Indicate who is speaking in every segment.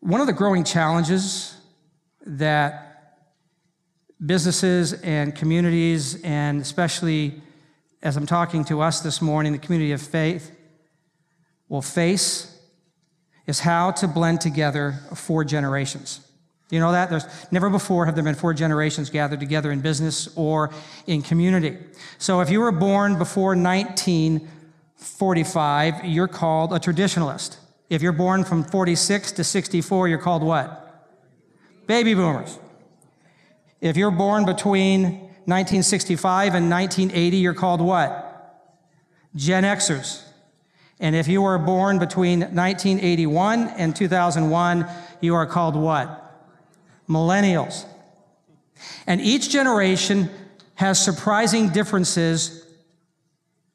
Speaker 1: One of the growing challenges that businesses and communities, and especially as I'm talking to us this morning, the community of faith, will face is how to blend together four generations. You know that? There's never before have there been four generations gathered together in business or in community. So if you were born before 1945, you're called a traditionalist. If you're born from 46 to 64, you're called what? Baby boomers. If you're born between 1965 and 1980, you're called what? Gen Xers. And if you were born between 1981 and 2001, you are called what? Millennials. And each generation has surprising differences,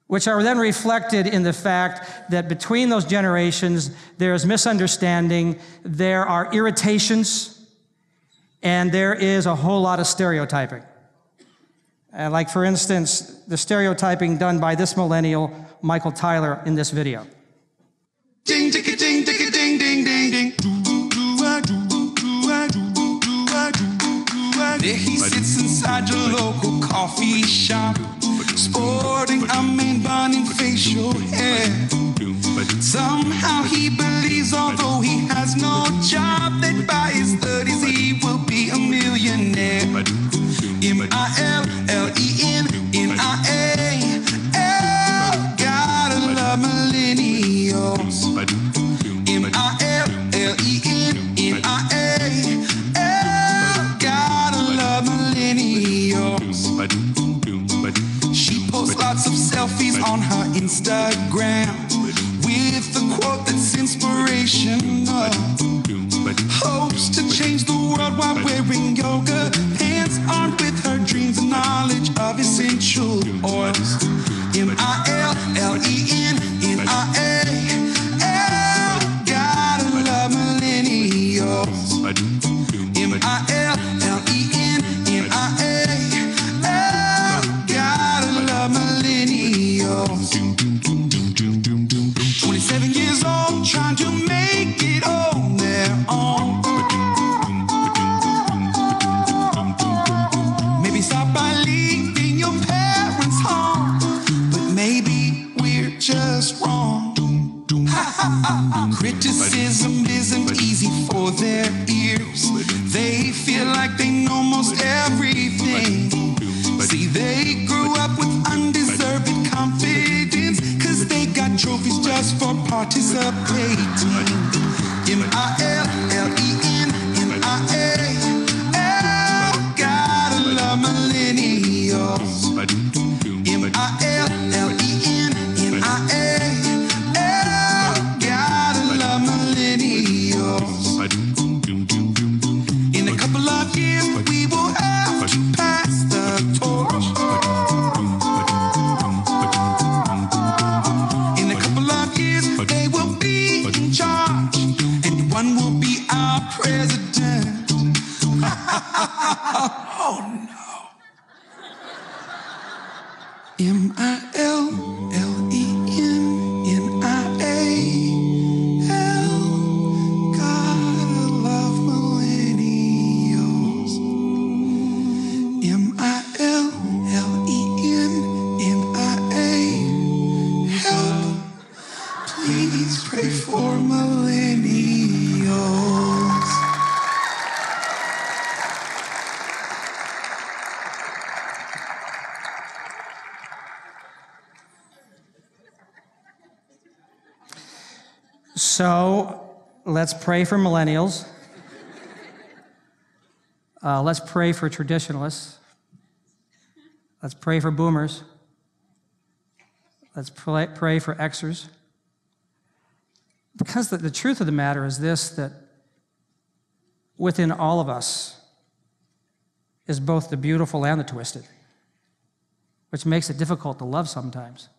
Speaker 1: which are then reflected in the fact that between those generations, there's misunderstanding, there are irritations, and there is a whole lot of stereotyping. Uh, like, for instance, the stereotyping done by this millennial, Michael Tyler, in this video.
Speaker 2: Ding, ding, ding, ding, ding, ding. There he sits inside your local coffee shop, sporting a main bun facial hair. Somehow he believes, although he has no job, that by his 30s he will be a millionaire. M-I-L-L-E-N, N-I-A. L, gotta love millennials. Selfies on her Instagram with the quote that's inspirational. Hopes to change the world while wearing yoga pants, armed with her dreams and knowledge of essential oils. M I L L E N N I A. oh no. M I
Speaker 1: let's pray for millennials. Uh, let's pray for traditionalists. Let's pray for boomers. Let's pray, for Xers. Because the, the truth of the matter is this that within all of us is both the beautiful and the twisted, which makes it difficult to love sometimes.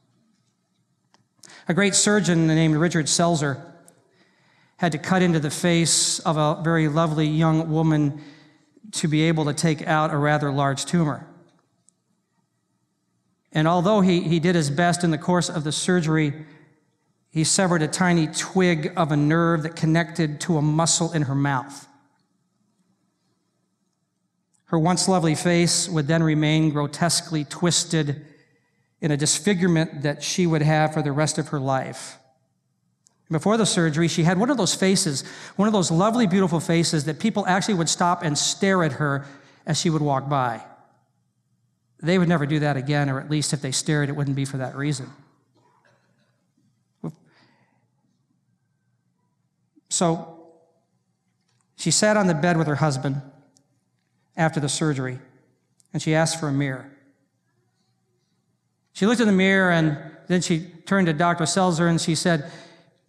Speaker 1: A great surgeon named Richard Selzer had to cut into the face of a very lovely young woman to be able to take out a rather large tumor. And although he, he did his best in the course of the surgery, he severed a tiny twig of a nerve that connected to a muscle in her mouth. Her once lovely face would then remain grotesquely twisted in a disfigurement that she would have for the rest of her life. Before the surgery, she had one of those faces, one of those lovely, beautiful faces that people actually would stop and stare at her as she would walk by. They would never do that again, or at least if they stared, it wouldn't be for that reason. So she sat on the bed with her husband after the surgery, and she asked for a mirror. She looked in the mirror and then she turned to Dr. Selzer and she said,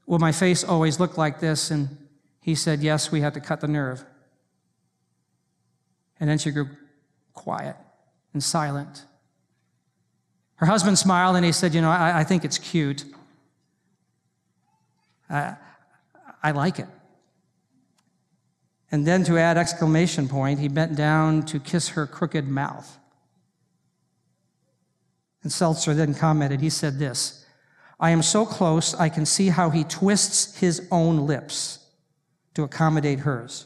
Speaker 1: Will my face always look like this? And he said, Yes, we had to cut the nerve. And then she grew quiet and silent. Her husband smiled and he said, You know, I, I think it's cute. I, I like it. And then to add exclamation point, he bent down to kiss her crooked mouth. And Selzer then commented, he said this I am so close, I can see how he twists his own lips to accommodate hers,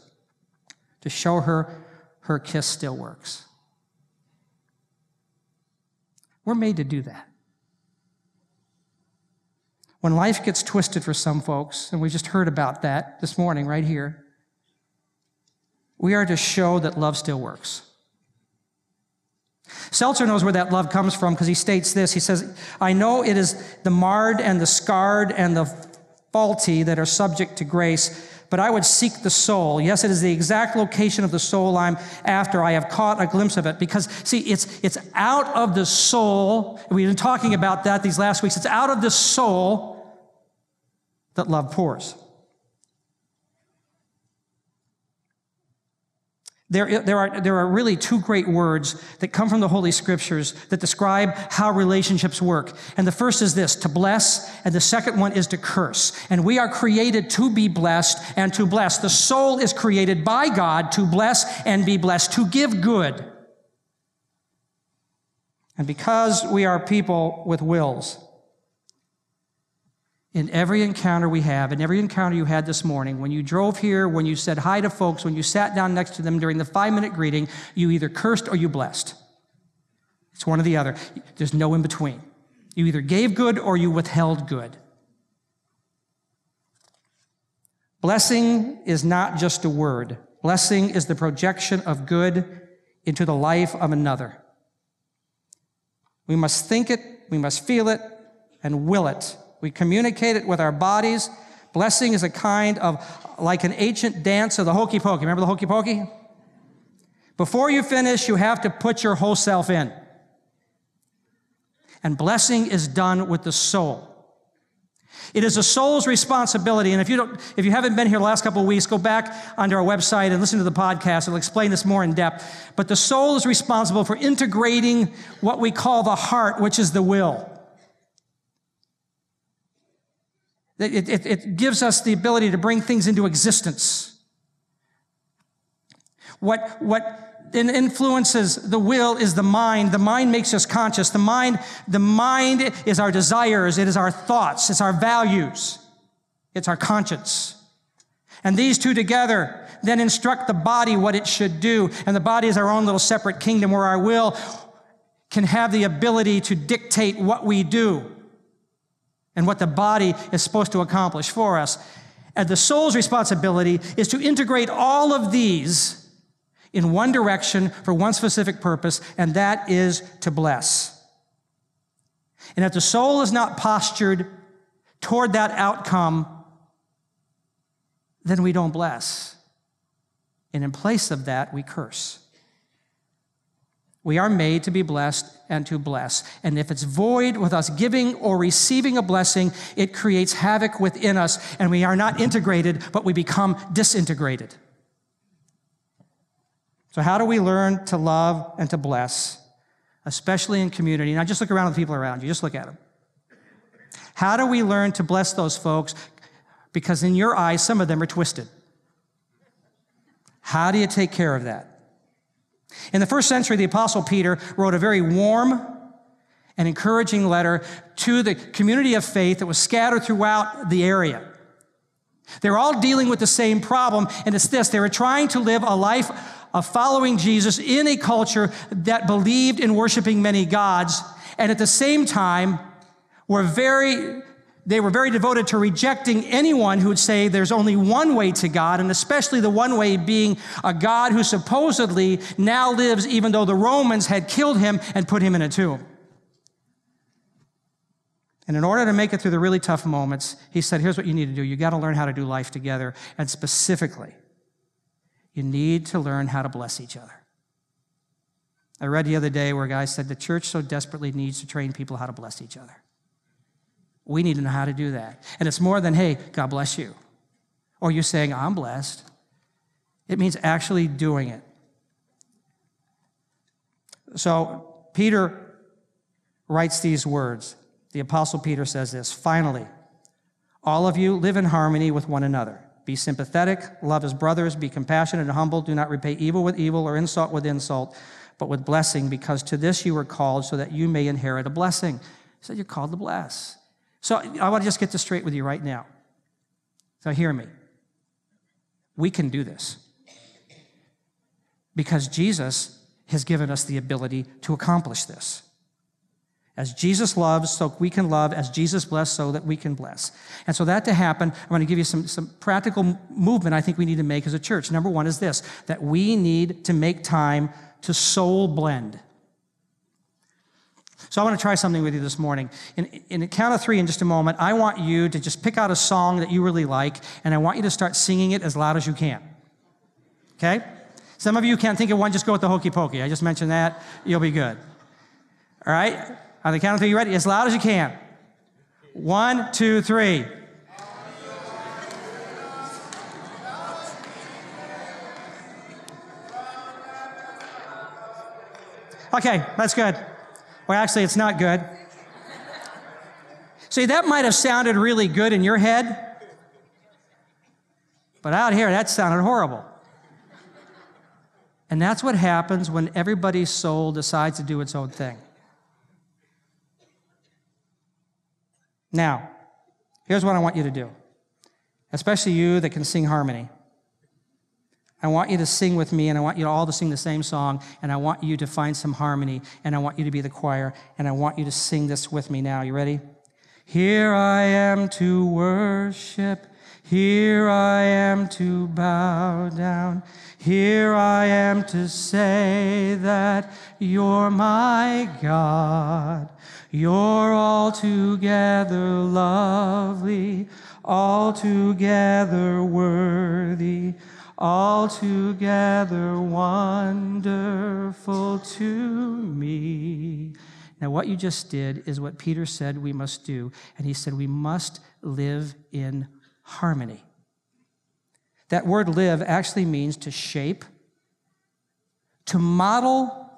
Speaker 1: to show her her kiss still works. We're made to do that. When life gets twisted for some folks, and we just heard about that this morning right here, we are to show that love still works. Selzer knows where that love comes from because he states this. He says, I know it is the marred and the scarred and the faulty that are subject to grace, but I would seek the soul. Yes, it is the exact location of the soul I'm after. I have caught a glimpse of it because, see, it's, it's out of the soul. We've been talking about that these last weeks. It's out of the soul that love pours. There, there, are, there are really two great words that come from the Holy Scriptures that describe how relationships work. And the first is this, to bless, and the second one is to curse. And we are created to be blessed and to bless. The soul is created by God to bless and be blessed, to give good. And because we are people with wills, in every encounter we have, in every encounter you had this morning, when you drove here, when you said hi to folks, when you sat down next to them during the five minute greeting, you either cursed or you blessed. It's one or the other. There's no in between. You either gave good or you withheld good. Blessing is not just a word, blessing is the projection of good into the life of another. We must think it, we must feel it, and will it we communicate it with our bodies. Blessing is a kind of like an ancient dance of the hokey pokey. Remember the hokey pokey? Before you finish, you have to put your whole self in. And blessing is done with the soul. It is a soul's responsibility. And if you don't, if you haven't been here the last couple of weeks, go back onto our website and listen to the podcast. It'll explain this more in depth. But the soul is responsible for integrating what we call the heart, which is the will. It, it, it gives us the ability to bring things into existence. What, what influences the will is the mind. The mind makes us conscious. The mind, the mind is our desires. It is our thoughts. It's our values. It's our conscience. And these two together then instruct the body what it should do. And the body is our own little separate kingdom where our will can have the ability to dictate what we do and what the body is supposed to accomplish for us. And the soul's responsibility is to integrate all of these in one direction for one specific purpose, and that is to bless. And if the soul is not postured toward that outcome, then we don't bless. And in place of that, we curse. We are made to be blessed and to bless. And if it's void with us giving or receiving a blessing, it creates havoc within us, and we are not integrated, but we become disintegrated. So, how do we learn to love and to bless, especially in community? Now, just look around at the people around you, just look at them. How do we learn to bless those folks? Because in your eyes, some of them are twisted. How do you take care of that? In the first century, the Apostle Peter wrote a very warm and encouraging letter to the community of faith that was scattered throughout the area. They're all dealing with the same problem, and it's this they were trying to live a life of following Jesus in a culture that believed in worshiping many gods, and at the same time were very they were very devoted to rejecting anyone who would say there's only one way to God, and especially the one way being a God who supposedly now lives, even though the Romans had killed him and put him in a tomb. And in order to make it through the really tough moments, he said, here's what you need to do. You got to learn how to do life together. And specifically, you need to learn how to bless each other. I read the other day where a guy said the church so desperately needs to train people how to bless each other. We need to know how to do that. And it's more than, hey, God bless you. Or you saying, I'm blessed. It means actually doing it. So Peter writes these words. The Apostle Peter says this Finally, all of you live in harmony with one another. Be sympathetic, love as brothers, be compassionate and humble. Do not repay evil with evil or insult with insult, but with blessing, because to this you were called so that you may inherit a blessing. He said, You're called to bless. So I want to just get this straight with you right now. So hear me. We can do this because Jesus has given us the ability to accomplish this. As Jesus loves, so we can love. As Jesus blessed, so that we can bless. And so that to happen, I'm going to give you some, some practical movement I think we need to make as a church. Number one is this, that we need to make time to soul blend. So I want to try something with you this morning. In, in count of three in just a moment, I want you to just pick out a song that you really like, and I want you to start singing it as loud as you can. Okay? Some of you can't think of one, just go with the hokey pokey. I just mentioned that. You'll be good. All right? On the count of three, you ready? As loud as you can. One, two, three. Okay, that's good. Actually, it's not good. See, that might have sounded really good in your head, but out here, that sounded horrible. And that's what happens when everybody's soul decides to do its own thing. Now, here's what I want you to do, especially you that can sing harmony. I want you to sing with me, and I want you all to sing the same song, and I want you to find some harmony, and I want you to be the choir, and I want you to sing this with me now. You ready? Here I am to worship. Here I am to bow down. Here I am to say that you're my God. You're altogether lovely, altogether worthy, altogether wonderful to me. Now, what you just did is what Peter said we must do. And he said we must live in harmony. That word live actually means to shape, to model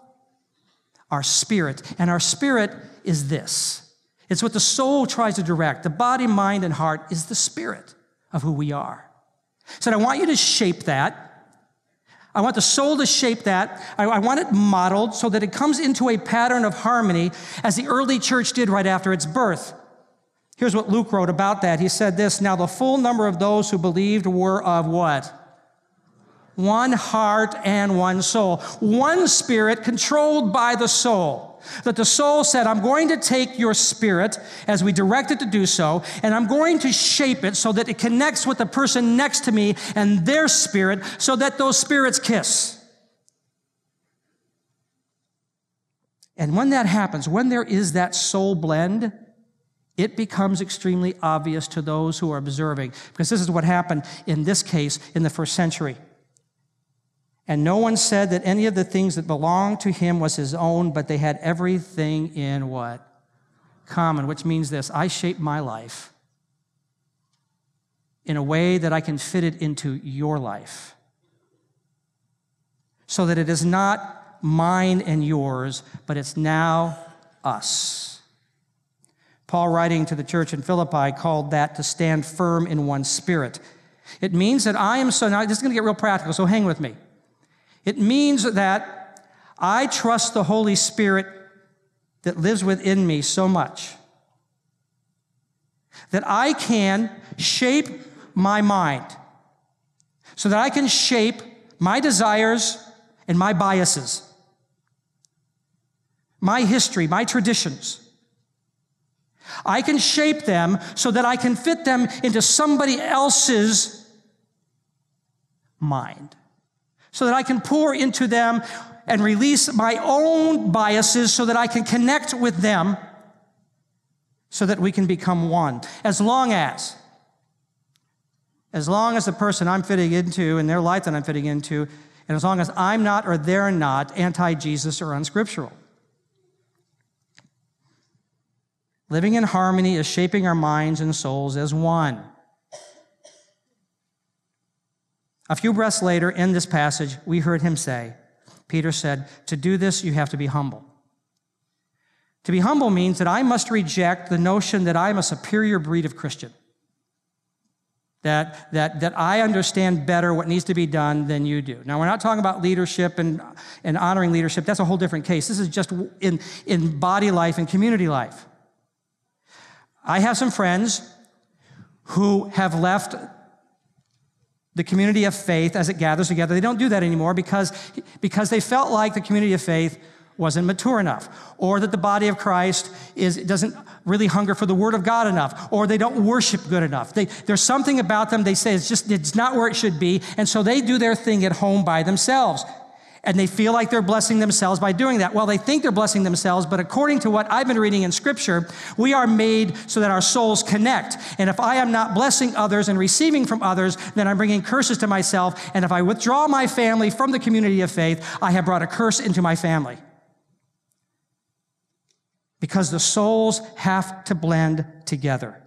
Speaker 1: our spirit. And our spirit is this it's what the soul tries to direct. The body, mind, and heart is the spirit of who we are. So I want you to shape that. I want the soul to shape that. I, I, want it modeled so that it comes into a pattern of harmony as the early church did right after its birth. Here's what Luke wrote about that. He said this Now the full number of those who believed were of what? One heart and one soul. One spirit controlled by the soul. That the soul said, I'm going to take your spirit as we direct it to do so, and I'm going to shape it so that it connects with the person next to me and their spirit so that those spirits kiss. And when that happens, when there is that soul blend, it becomes extremely obvious to those who are observing, because this is what happened in this case in the first century. And no one said that any of the things that belonged to him was his own, but they had everything in what? Common, which means this I shape my life in a way that I can fit it into your life. So that it is not mine and yours, but it's now us. Paul, writing to the church in Philippi, called that to stand firm in one spirit. It means that I am so, now this is going to get real practical, so hang with me. It means that I trust the Holy Spirit that lives within me so much that I can shape my mind so that I can shape my desires and my biases, my history, my traditions. I can shape them so that I can fit them into somebody else's mind, so that I can pour into them and release my own biases so that I can connect with them so that we can become one. As long as, as long as the person I'm fitting into and their life that I'm fitting into, and as long as I'm not or they're not anti Jesus or unscriptural. Living in harmony is shaping our minds and souls as one. A few breaths later in this passage, we heard him say, Peter said, To do this, you have to be humble. To be humble means that I must reject the notion that I'm a superior breed of Christian. That, that, that I understand better what needs to be done than you do. Now, we're not talking about leadership and, and honoring leadership. That's a whole different case. This is just in, in body life and community life. I have some friends who have left the community of faith as it gathers together. They don't do that anymore because, because they felt like the community of faith wasn't mature enough, or that the body of Christ is, doesn't really hunger for the word of God enough, or they don't worship good enough. They, there's something about them they say it's just it's not where it should be, and so they do their thing at home by themselves and they feel like they're blessing themselves by doing that. Well, they think they're blessing themselves, but according to what I've been reading in Scripture, we are made so that our souls connect. And if I am not blessing others and receiving from others, then I'm bringing curses to myself. And if I withdraw my family from the community of faith, I have brought a curse into my family. Because the souls have to blend together.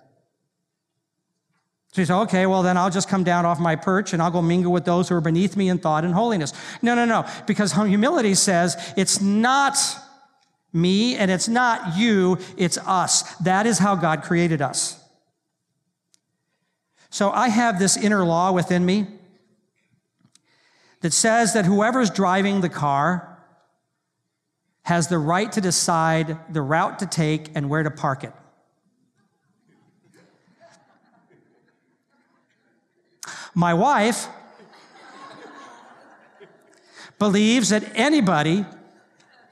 Speaker 1: So you say, okay, well, then I'll just come down off my perch and I'll go mingle with those who are beneath me in thought and holiness. No, no, no. Because humility says it's not me and it's not you, it's us. That is how God created us. So I have this inner law within me that says that whoever's driving the car has the right to decide the route to take and where to park it. My wife believes that anybody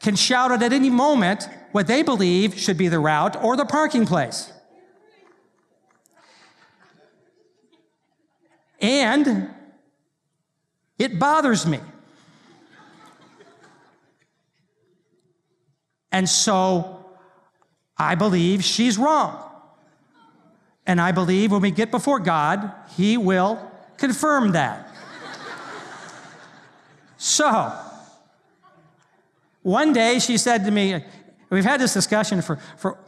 Speaker 1: can shout it at any moment what they believe should be the route or the parking place. And it bothers me. And so I believe she's wrong. And I believe when we get before God, He will confirm that. so, one day she said to me, We've had this discussion for, for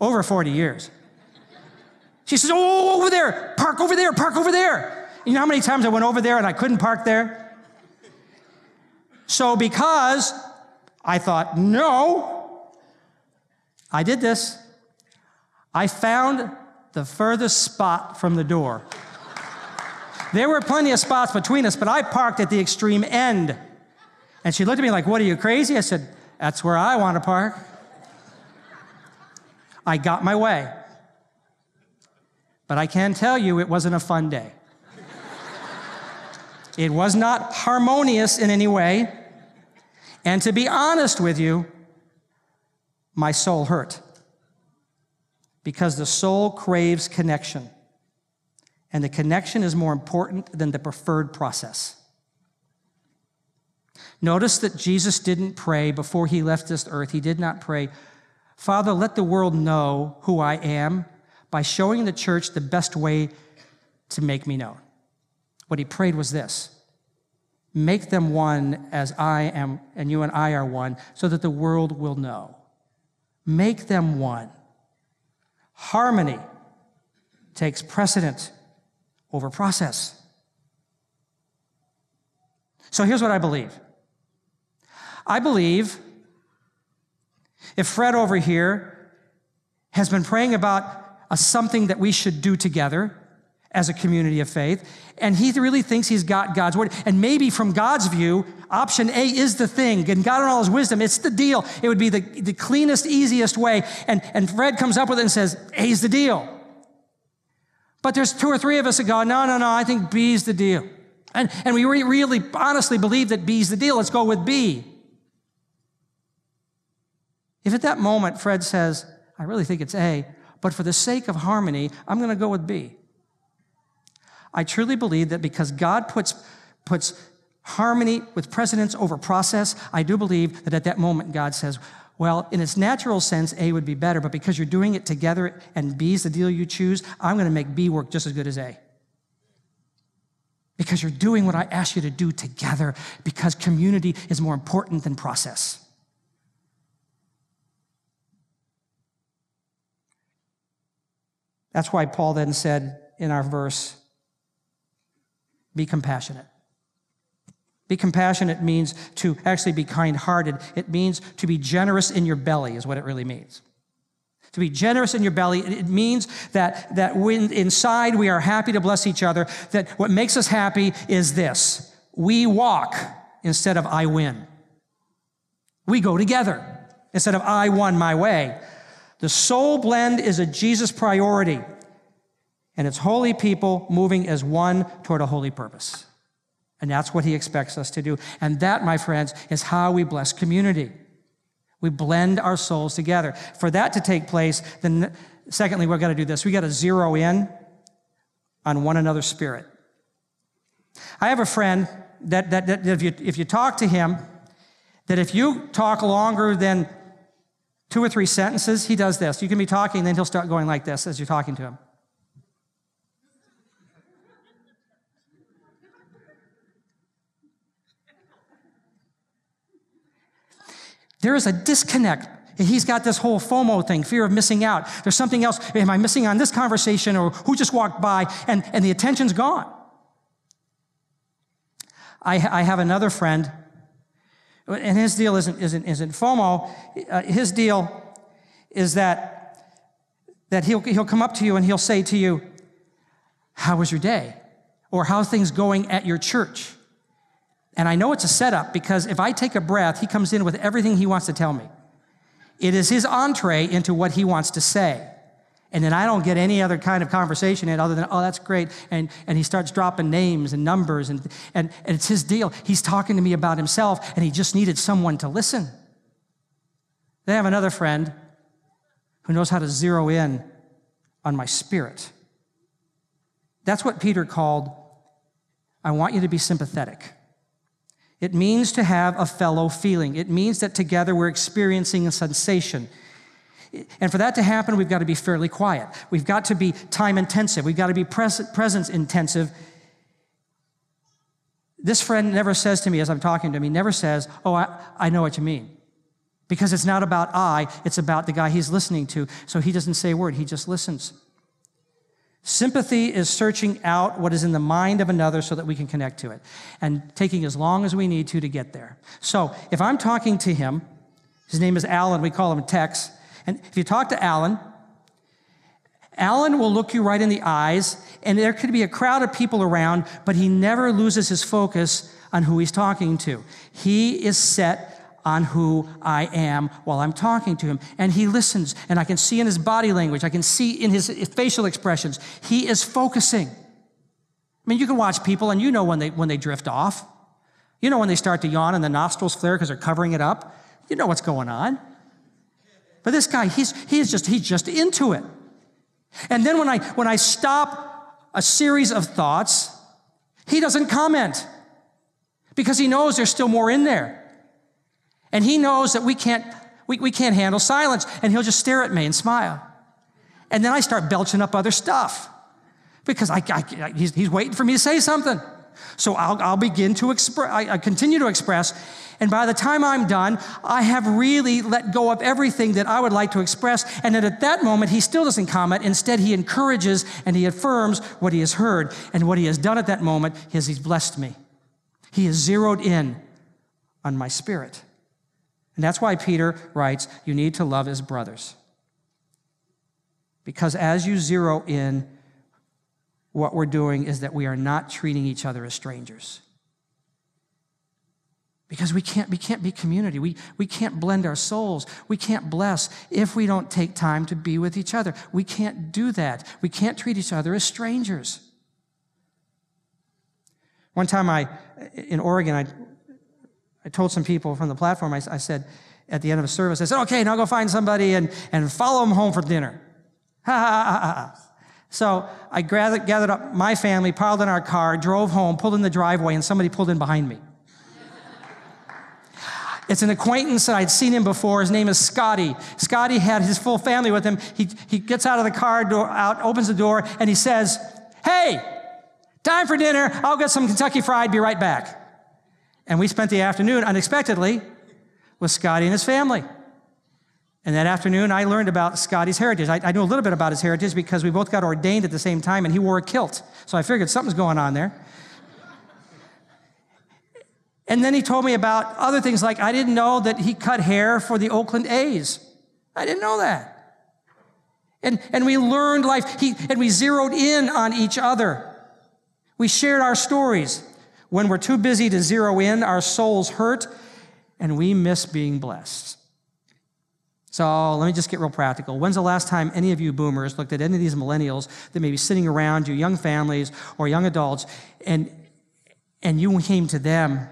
Speaker 1: over 40 years. She says, oh, oh, oh, over there, park over there, park over there. You know how many times I went over there and I couldn't park there? So, because I thought, no, I did this. I found the furthest spot from the door. There were plenty of spots between us, but I parked at the extreme end. And she looked at me like, What are you, crazy? I said, That's where I want to park. I got my way. But I can tell you it wasn't a fun day. it was not harmonious in any way. And to be honest with you, my soul hurt. Because the soul craves connection and the connection is more important than the preferred process. Notice that Jesus didn't pray before he left this earth. He did not pray, Father, let the world know who I am by showing the church the best way to make me known. What he prayed was this Make them one as I am, and you and I are one, so that the world will know. Make them one. Harmony takes precedent over process. So here's what I believe I believe if Fred over here has been praying about a, something that we should do together, as a community of faith. And he really thinks he's got God's word. And maybe from God's view, option A is the thing. And God in all his wisdom, it's the deal. It would be the, the cleanest, easiest way. And, and Fred comes up with it and says, A's the deal. But there's two or three of us that go, no, no, no, I think B's the deal. And, and we re- really honestly believe that B's the deal. Let's go with B. If at that moment Fred says, I really think it's A, but for the sake of harmony, I'm going to go with B. I truly believe that because God puts, puts harmony with precedence over process, I do believe that at that moment God says, well, in its natural sense, A would be better, but because you're doing it together and B is the deal you choose, I'm going to make B work just as good as A. Because you're doing what I asked you to do together, because community is more important than process. That's why Paul then said in our verse, be compassionate. Be compassionate means to actually be kind hearted. It means to be generous in your belly, is what it really means. To be generous in your belly, it means that, that when inside we are happy to bless each other, that what makes us happy is this we walk instead of I win. We go together instead of I won my way. The soul blend is a Jesus priority, and it's holy people moving as one toward a holy purpose. And that's what he expects us to do. And that, my friends, is how we bless community. We blend our souls together. For that to take place, then secondly, we've got to do this. We've got to zero in on one another's spirit. I have a friend that, that, that if, you, if you talk to him, that if you talk longer than two or three sentences, he does this. You can be talking, and then he'll start going like this as you're talking to him. There is a disconnect. He's got this whole FOMO thing, fear of missing out. There's something else. Am I missing on this conversation or who just walked by? And, and the attention's gone. I, I have another friend, and his deal isn't, isn't, isn't FOMO. Uh, his deal is that, that he'll, he'll come up to you and he'll say to you, How was your day? Or how's things going at your church? And I know it's a setup because if I take a breath, he comes in with everything he wants to tell me. It is his entree into what he wants to say. And then I don't get any other kind of conversation in other than, oh, that's great. And, and he starts dropping names and numbers, and, and, and it's his deal. He's talking to me about himself, and he just needed someone to listen. Then I have another friend who knows how to zero in on my spirit. That's what Peter called, I want you to be sympathetic. It means to have a fellow feeling. It means that together we're experiencing a sensation. And for that to happen, we've got to be fairly quiet. We've got to be time intensive. We've got to be pres- presence intensive. This friend never says to me as I'm talking to him, he never says, Oh, I, I know what you mean. Because it's not about I, it's about the guy he's listening to. So he doesn't say a word, he just listens. Sympathy is searching out what is in the mind of another so that we can connect to it and taking as long as we need to to get there. So if I'm talking to him, his name is Alan, we call him Tex, and if you talk to Alan, Alan will look you right in the eyes, and there could be a crowd of people around, but he never loses his focus on who he's talking to. He is set on who I am while I'm talking to him. And he listens, and I can see in his body language, I can see in his facial expressions, he is focusing. I mean, you can watch people and you know when they, when they drift off. You know when they start to yawn and the nostrils flare because they're covering it up. You know what's going on. But this guy, he's, he's, just, he's just into it. And then when I, when I stop a series of thoughts, he doesn't comment because he knows there's still more in there. And he knows that we can't, we, we can't handle silence. And he'll just stare at me and smile. And then I start belching up other stuff because I, I, he's, he's waiting for me to say something. So I'll, I'll begin to express, I, I continue to express. And by the time I'm done, I have really let go of everything that I would like to express. And then at that moment, he still doesn't comment. Instead, he encourages and he affirms what he has heard. And what he has done at that moment is he's blessed me. He has zeroed in on my spirit. And that's why Peter writes, you need to love as brothers. Because as you zero in what we're doing is that we are not treating each other as strangers. Because we can't, we can't be community. We, we can't blend our souls. We can't bless if we don't take time to be with each other. We can't do that. We can't treat each other as strangers. One time I, in Oregon, I, I told some people from the platform, I, I said, at the end of a service, I said, okay, now go find somebody and, and follow them home for dinner. Ha ha ha ha. So I gathered, gathered up my family, piled in our car, drove home, pulled in the driveway, and somebody pulled in behind me. It's an acquaintance that I'd seen him before. His name is Scotty. Scotty had his full family with him. He, he gets out of the car, door, out, opens the door, and he says, Hey, time for dinner. I'll get some Kentucky Fried, be right back. And we spent the afternoon unexpectedly with Scotty and his family. And that afternoon, I learned about Scotty's heritage. I, I, knew a little bit about his heritage because we both got ordained at the same time and he wore a kilt. So I figured something's going on there. And then he told me about other things like I didn't know that he cut hair for the Oakland A's. I didn't know that. And, and we learned life, he, and we zeroed in on each other. We shared our stories. When we're too busy to zero in, our souls hurt and we miss being blessed. So let me just get real practical. When's the last time any of you boomers looked at any of these millennials that may be sitting around you, young families or young adults, and, and you came to them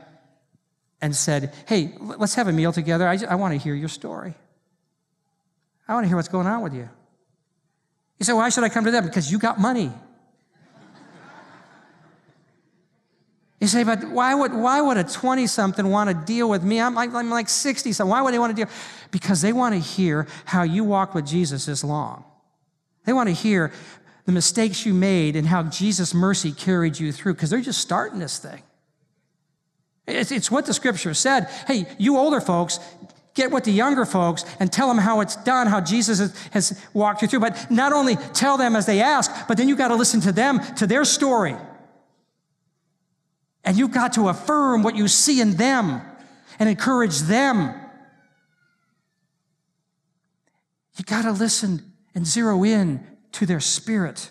Speaker 1: and said, Hey, let's have a meal together. I, I want to hear your story. I want to hear what's going on with you. You say, Why should I come to them? Because you got money. You say, but why would, why would a 20 something want to deal with me? I'm like, I'm like 60 something. Why would they want to deal? Because they want to hear how you walk with Jesus this long. They want to hear the mistakes you made and how Jesus' mercy carried you through because they're just starting this thing. It's, it's what the scripture said. Hey, you older folks, get with the younger folks and tell them how it's done, how Jesus has, has walked you through. But not only tell them as they ask, but then you got to listen to them, to their story. And you've got to affirm what you see in them and encourage them. You got to listen and zero in to their spirit.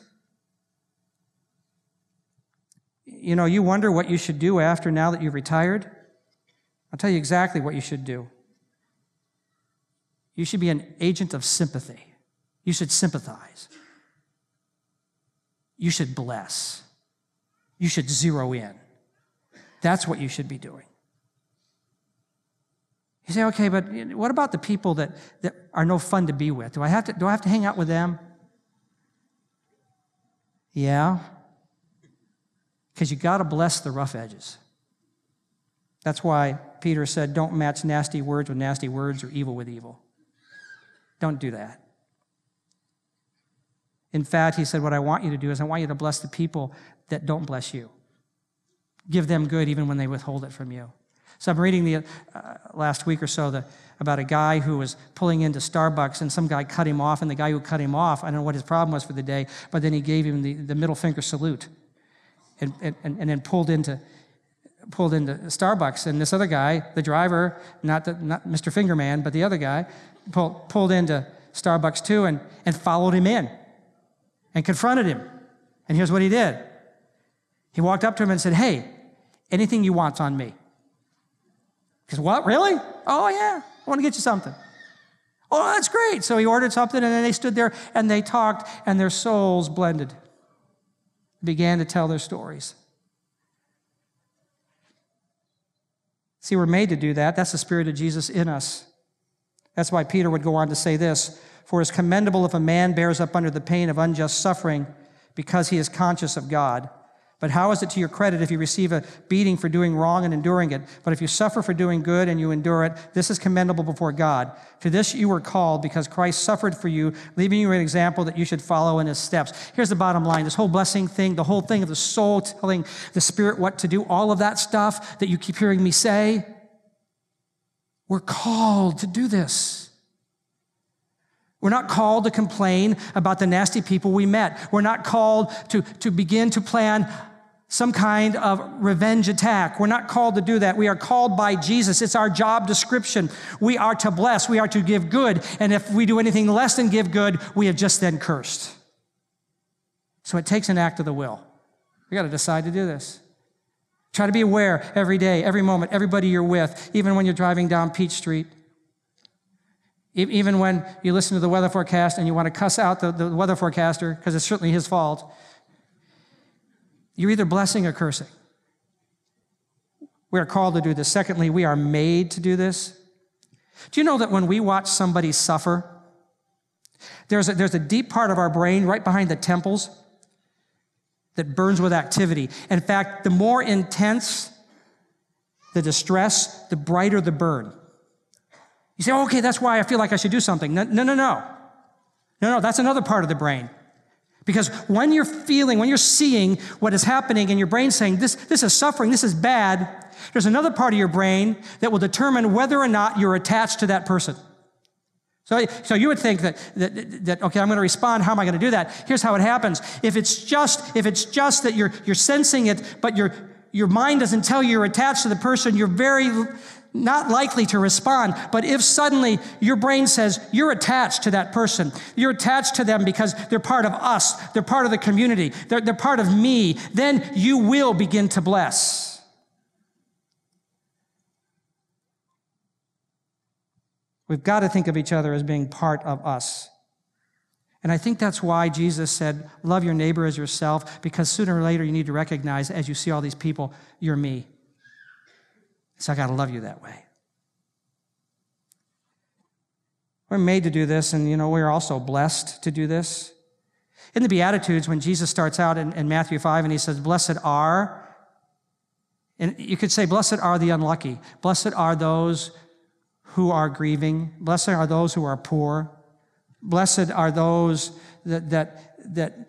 Speaker 1: You know, you wonder what you should do after now that you've retired. I'll tell you exactly what you should do. You should be an agent of sympathy. You should sympathize. You should bless. You should zero in. That's what you should be doing. You say, okay, but what about the people that, that are no fun to be with? Do I have to, do I have to hang out with them? Yeah. Because you got to bless the rough edges. That's why Peter said, don't match nasty words with nasty words or evil with evil. Don't do that. In fact, he said, What I want you to do is I want you to bless the people that don't bless you give them good even when they withhold it from you. So I'm reading the uh, last week or so the, about a guy who was pulling into Starbucks and some guy cut him off, and the guy who cut him off, I don't know what his problem was for the day, but then he gave him the, the middle finger salute and, and, and then pulled into, pulled into Starbucks. And this other guy, the driver, not, the, not Mr. Fingerman, but the other guy, pulled, pulled into Starbucks too and, and followed him in and confronted him. And here's what he did. He walked up to him and said, Hey, Anything you want's on me. Because what, really? Oh, yeah, I want to get you something. Oh, that's great. So he ordered something, and then they stood there and they talked, and their souls blended, began to tell their stories. See, we're made to do that. That's the Spirit of Jesus in us. That's why Peter would go on to say this For it's commendable if a man bears up under the pain of unjust suffering because he is conscious of God. But how is it to your credit if you receive a beating for doing wrong and enduring it? But if you suffer for doing good and you endure it, this is commendable before God. To this you were called because Christ suffered for you, leaving you an example that you should follow in his steps. Here's the bottom line this whole blessing thing, the whole thing of the soul telling the Spirit what to do, all of that stuff that you keep hearing me say, we're called to do this. We're not called to complain about the nasty people we met. We're not called to, to begin to plan some kind of revenge attack. We're not called to do that. We are called by Jesus. It's our job description. We are to bless. We are to give good. And if we do anything less than give good, we have just then cursed. So it takes an act of the will. We got to decide to do this. Try to be aware every day, every moment, everybody you're with, even when you're driving down Peach Street. Even when you listen to the weather forecast and you want to cuss out the, the weather forecaster because it's certainly his fault, you're either blessing or cursing. We are called to do this. Secondly, we are made to do this. Do you know that when we watch somebody suffer, there's a, there's a deep part of our brain right behind the temples that burns with activity. In fact, the more intense the distress, the brighter the burn. You say, okay, that's why I feel like I should do something. No, no, no, no. No, no, that's another part of the brain. Because when you're feeling, when you're seeing what is happening in your brain saying, this, this is suffering, this is bad, there's another part of your brain that will determine whether or not you're attached to that person. So, so you would think that, that, that, okay, I'm going to respond. How am I going to do that? Here's how it happens. If it's just, if it's just that you're, you're sensing it, but your, your mind doesn't tell you you're attached to the person, you're very not likely to respond. But if suddenly your brain says you're attached to that person, you're attached to them because they're part of us, they're part of the community, they're, they're part of me, then you will begin to bless. We've got to think of each other as being part of us. And I think that's why Jesus said, Love your neighbor as yourself, because sooner or later you need to recognize as you see all these people, you're me. So I got to love you that way. We're made to do this, and you know, we're also blessed to do this. In the Beatitudes, when Jesus starts out in, in Matthew 5 and he says, Blessed are, and you could say, Blessed are the unlucky. Blessed are those who are grieving. Blessed are those who are poor. Blessed are those that, that, that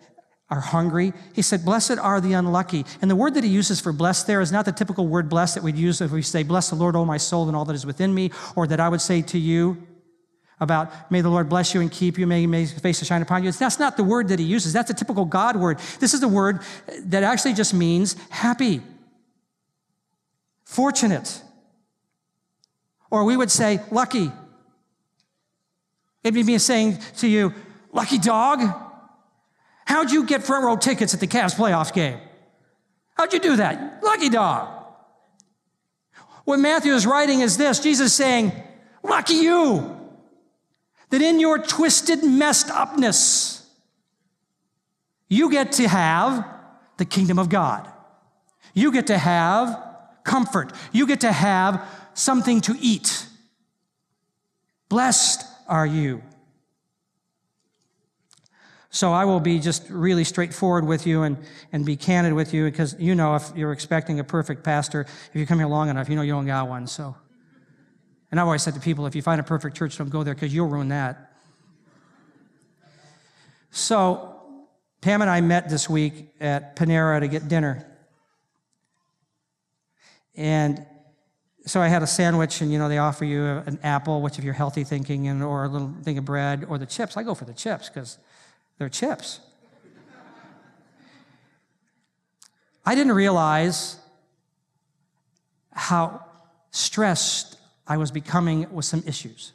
Speaker 1: are hungry. He said, Blessed are the unlucky. And the word that he uses for blessed there is not the typical word blessed that we'd use if we say, Bless the Lord, O my soul, and all that is within me, or that I would say to you about, May the Lord bless you and keep you, may, may his face to shine upon you. That's not the word that he uses. That's a typical God word. This is the word that actually just means happy, fortunate, or we would say, lucky. It'd be me saying to you, lucky dog, how'd you get front row tickets at the Cavs playoff game? How'd you do that? Lucky dog. What Matthew is writing is this Jesus saying, lucky you, that in your twisted messed upness, you get to have the kingdom of God. You get to have comfort. You get to have something to eat. Blessed are you. So I will be just really straightforward with you and, and be candid with you because you know if you're expecting a perfect pastor, if you come here long enough, you know you don't got one. So, and I've always said to people, if you find a perfect church, don't go there because you'll ruin that. So Pam and I met this week at Panera to get dinner. And so I had a sandwich, and you know they offer you an apple, which if you're healthy thinking, and or a little thing of bread, or the chips. I go for the chips because they're chips. I didn't realize how stressed I was becoming with some issues.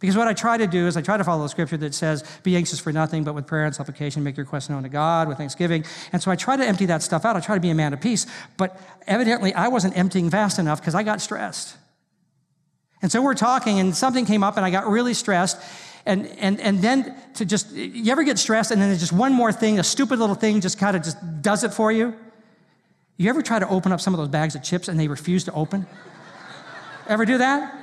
Speaker 1: Because what I try to do is I try to follow the scripture that says, be anxious for nothing, but with prayer and supplication, make your requests known to God with thanksgiving. And so I try to empty that stuff out. I try to be a man of peace. But evidently, I wasn't emptying fast enough because I got stressed. And so we're talking, and something came up, and I got really stressed. And, and, and then to just, you ever get stressed, and then there's just one more thing, a stupid little thing just kind of just does it for you? You ever try to open up some of those bags of chips and they refuse to open? ever do that?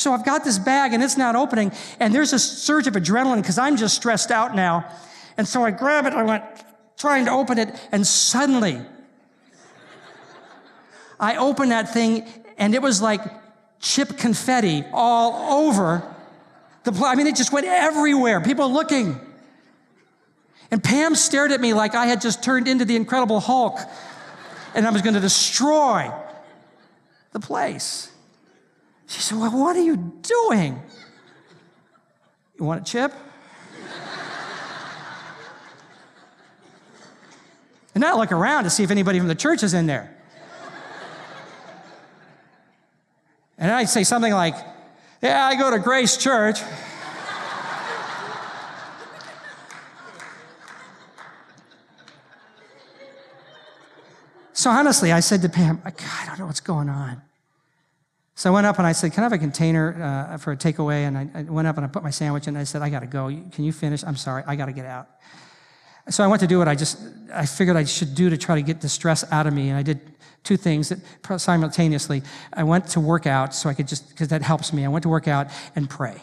Speaker 1: So I've got this bag and it's not opening, and there's a surge of adrenaline because I'm just stressed out now. And so I grab it, I went trying to open it, and suddenly I opened that thing, and it was like chip confetti all over the place. I mean, it just went everywhere, people looking. And Pam stared at me like I had just turned into the Incredible Hulk and I was going to destroy the place. She said, Well, what are you doing? You want a chip? and I look around to see if anybody from the church is in there. And I'd say something like, Yeah, I go to Grace Church. so honestly, I said to Pam, I don't know what's going on. So I went up and I said, Can I have a container uh, for a takeaway? And I, I, went up and I put my sandwich in. And I said, I got to go. Can you finish? I'm sorry, I got to get out. So I went to do what I just, I figured I should do to try to get the stress out of me. And I did two things that simultaneously. I went to work out so I could just, because that helps me. I went to work out and pray.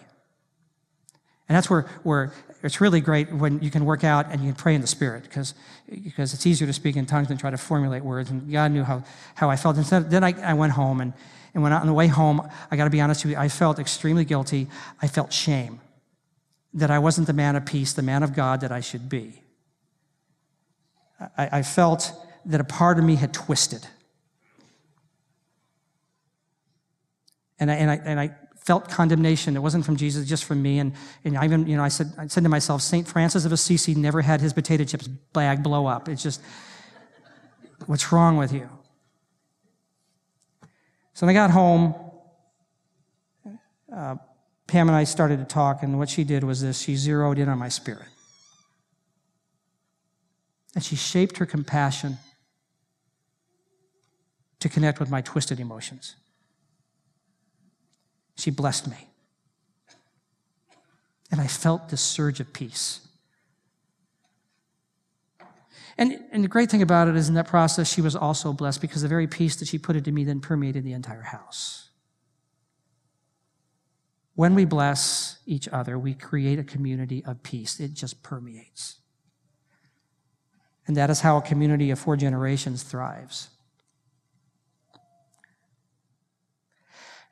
Speaker 1: And that's where, where it's really great when you can work out and you can pray in the Spirit because, because it's easier to speak in tongues than try to formulate words. And God knew how, how I felt. And then I, I went home and, and when I, on the way home, I got to be honest with you, I felt extremely guilty. I felt shame that I wasn't the man of peace, the man of God that I should be. I, I felt that a part of me had twisted. And I, and I, and I felt condemnation. It wasn't from Jesus, just from me. And, and I even, you know, I said, I said to myself, St. Francis of Assisi never had his potato chips bag blow up. It's just, what's wrong with you? So when I got home, uh, Pam and I started to talk, and what she did was this she zeroed in on my spirit. And she shaped her compassion to connect with my twisted emotions. She blessed me. And I felt this surge of peace. And, and the great thing about it is in that process, she was also blessed because the very peace that she put into me then permeated the entire house. When we bless each other, we create a community of peace. It just permeates. And that is how a community of four generations thrives.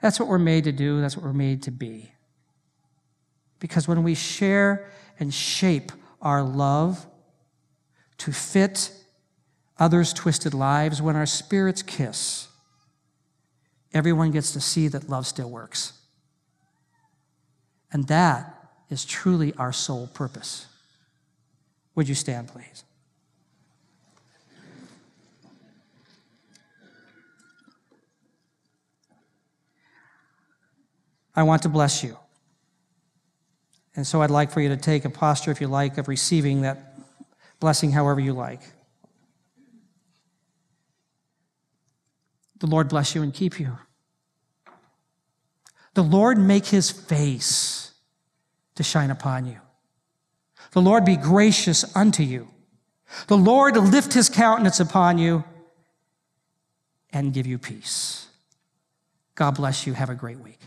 Speaker 1: That's what we're made to do, that's what we're made to be. Because when we share and shape our love to fit others' twisted lives, when our spirits kiss, everyone gets to see that love still works. And that is truly our sole purpose. Would you stand, please? I want to bless you. And so I'd like for you to take a posture, if you like, of receiving that blessing however you like. The Lord bless you and keep you. The Lord make his face to shine upon you. The Lord be gracious unto you. The Lord lift his countenance upon you and give you peace. God bless you. Have a great week.